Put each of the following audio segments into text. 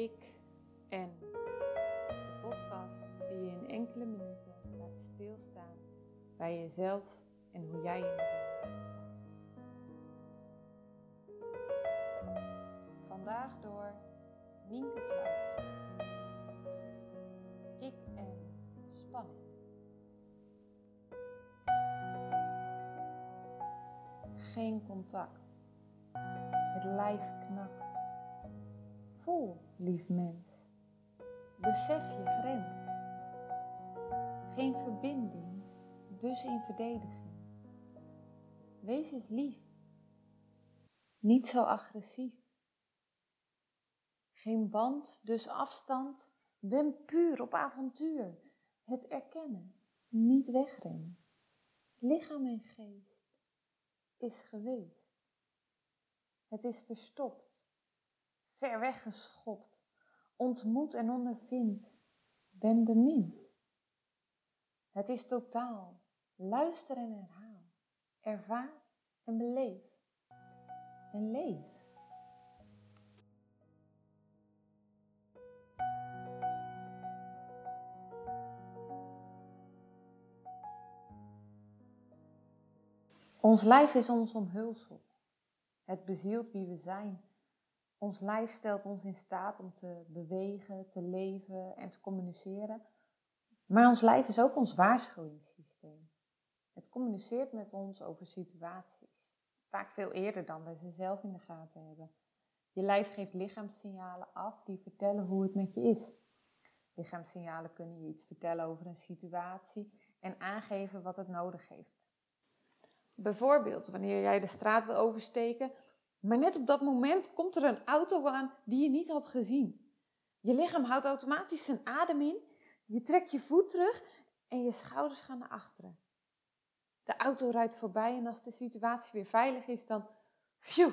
Ik en de podcast die je in enkele minuten laat stilstaan bij jezelf en hoe jij in de wereld staat. Vandaag door Nienke Kluit. Ik en spanning. Geen contact. Het lijf knakt. Lief mens. Besef je grens. Geen verbinding, dus in verdediging. Wees eens lief. Niet zo agressief. Geen band, dus afstand. Ben puur op avontuur. Het erkennen, niet wegrennen. Lichaam en geest is geweest. Het is verstopt, ver weggeschopt, ontmoet en ondervindt, ben bemind. Het is totaal, luister en herhaal, ervaar en beleef en leef. Ons lijf is ons omhulsel. Het bezielt wie we zijn. Ons lijf stelt ons in staat om te bewegen, te leven en te communiceren. Maar ons lijf is ook ons waarschuwingssysteem. Het communiceert met ons over situaties. Vaak veel eerder dan we ze zelf in de gaten hebben. Je lijf geeft lichaamssignalen af die vertellen hoe het met je is. Lichaamssignalen kunnen je iets vertellen over een situatie en aangeven wat het nodig heeft. Bijvoorbeeld wanneer jij de straat wil oversteken, maar net op dat moment komt er een auto aan die je niet had gezien. Je lichaam houdt automatisch zijn adem in, je trekt je voet terug en je schouders gaan naar achteren. De auto rijdt voorbij en als de situatie weer veilig is, dan phew,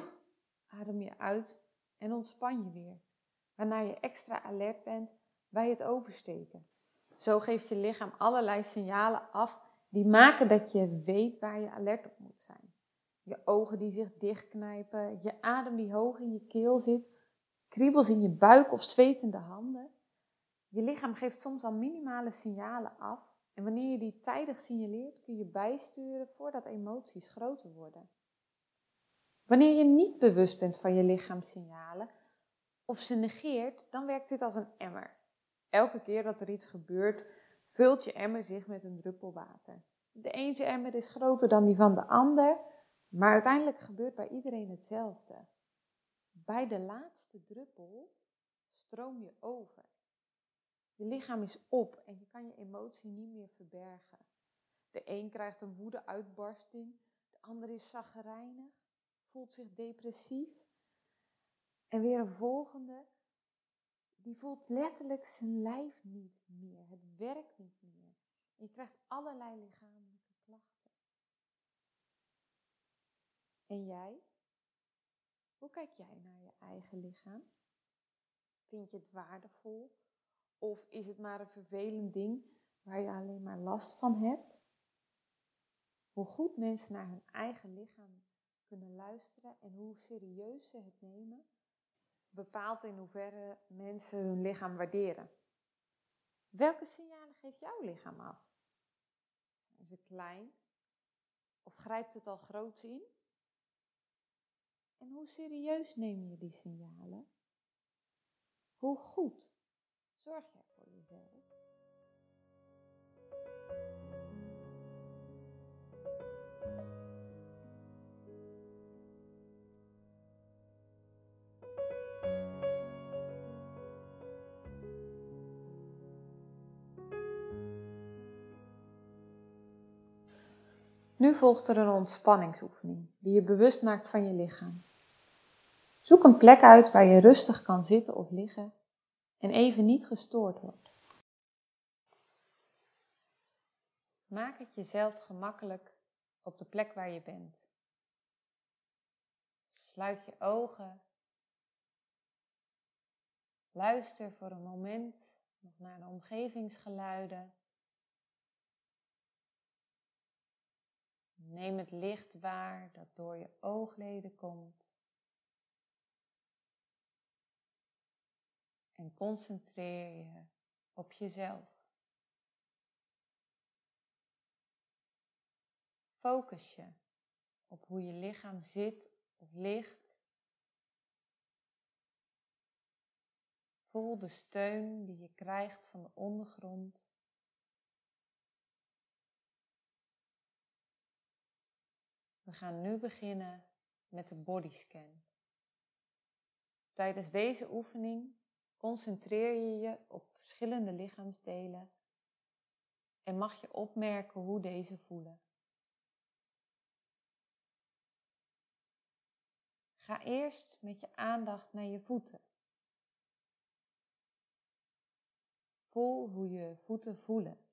adem je uit en ontspan je weer. Waarna je extra alert bent bij het oversteken. Zo geeft je lichaam allerlei signalen af die maken dat je weet waar je alert op moet zijn. Je ogen die zich dichtknijpen, je adem die hoog in je keel zit, kriebels in je buik of zwetende handen. Je lichaam geeft soms al minimale signalen af en wanneer je die tijdig signaleert kun je bijsturen voordat emoties groter worden. Wanneer je niet bewust bent van je lichaamssignalen of ze negeert, dan werkt dit als een emmer. Elke keer dat er iets gebeurt, vult je emmer zich met een druppel water. De ene emmer is groter dan die van de ander, maar uiteindelijk gebeurt bij iedereen hetzelfde. Bij de laatste druppel stroom je over. Je lichaam is op en je kan je emotie niet meer verbergen. De een krijgt een woede-uitbarsting, de ander is zaggerijnig, voelt zich depressief. En weer een volgende, die voelt letterlijk zijn lijf niet meer. Het werkt niet meer. Je krijgt allerlei lichamelijke En jij? Hoe kijk jij naar je eigen lichaam? Vind je het waardevol? Of is het maar een vervelend ding waar je alleen maar last van hebt? Hoe goed mensen naar hun eigen lichaam kunnen luisteren en hoe serieus ze het nemen, bepaalt in hoeverre mensen hun lichaam waarderen. Welke signalen geeft jouw lichaam af? Zijn ze klein? Of grijpt het al groot in? En hoe serieus neem je die signalen? Hoe goed zorg jij voor jezelf? Nu volgt er een ontspanningsoefening die je bewust maakt van je lichaam. Zoek een plek uit waar je rustig kan zitten of liggen en even niet gestoord wordt. Maak het jezelf gemakkelijk op de plek waar je bent. Sluit je ogen. Luister voor een moment nog naar de omgevingsgeluiden. Neem het licht waar dat door je oogleden komt. En concentreer je op jezelf. Focus je op hoe je lichaam zit of ligt. Voel de steun die je krijgt van de ondergrond. We gaan nu beginnen met de bodyscan. Tijdens deze oefening concentreer je je op verschillende lichaamsdelen en mag je opmerken hoe deze voelen. Ga eerst met je aandacht naar je voeten. Voel hoe je voeten voelen.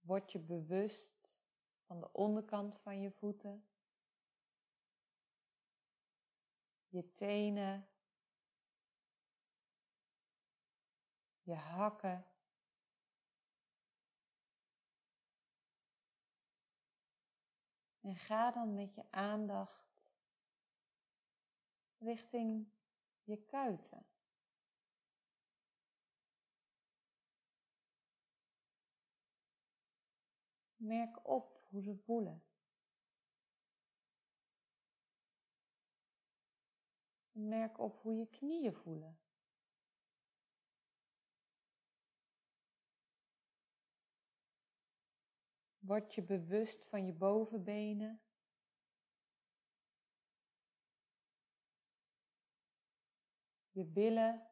Word je bewust van de onderkant van je voeten, je tenen, je hakken. En ga dan met je aandacht richting je kuiten. Merk op hoe ze voelen. Merk op hoe je knieën voelen. Word je bewust van je bovenbenen. Je billen.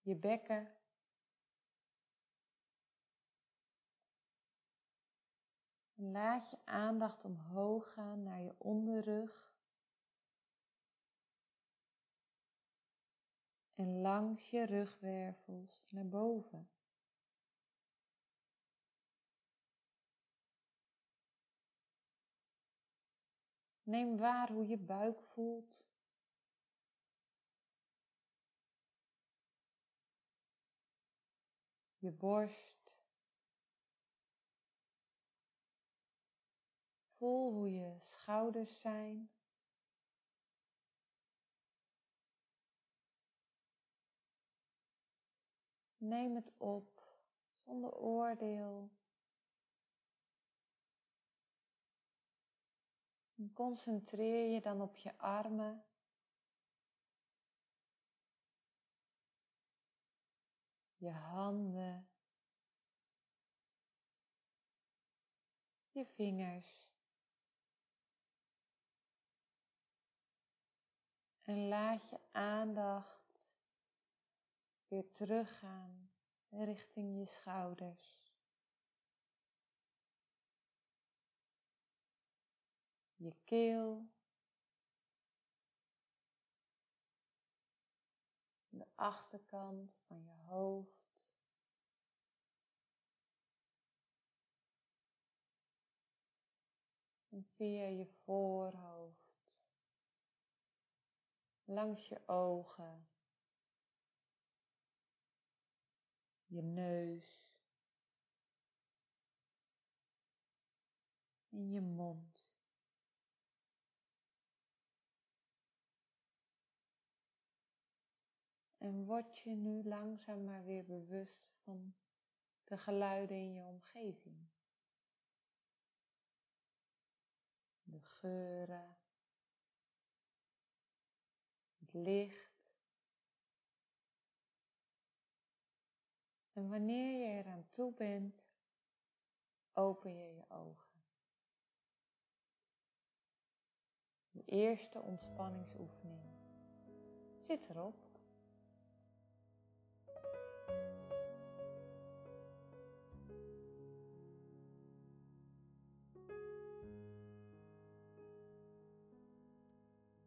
Je bekken. En laat je aandacht omhoog gaan naar je onderrug. En langs je rugwervels naar boven. Neem waar hoe je buik voelt. Je borst. Voel hoe je schouders zijn. Neem het op zonder oordeel. En concentreer je dan op je armen. Je handen. Je vingers. En laat je aandacht weer teruggaan richting je schouders. je keel, de achterkant van je hoofd. En via je voorhoofd, langs je ogen, je neus en je mond. En word je nu langzaam maar weer bewust van de geluiden in je omgeving. De geuren, het licht. En wanneer je eraan toe bent, open je je ogen. De eerste ontspanningsoefening zit erop.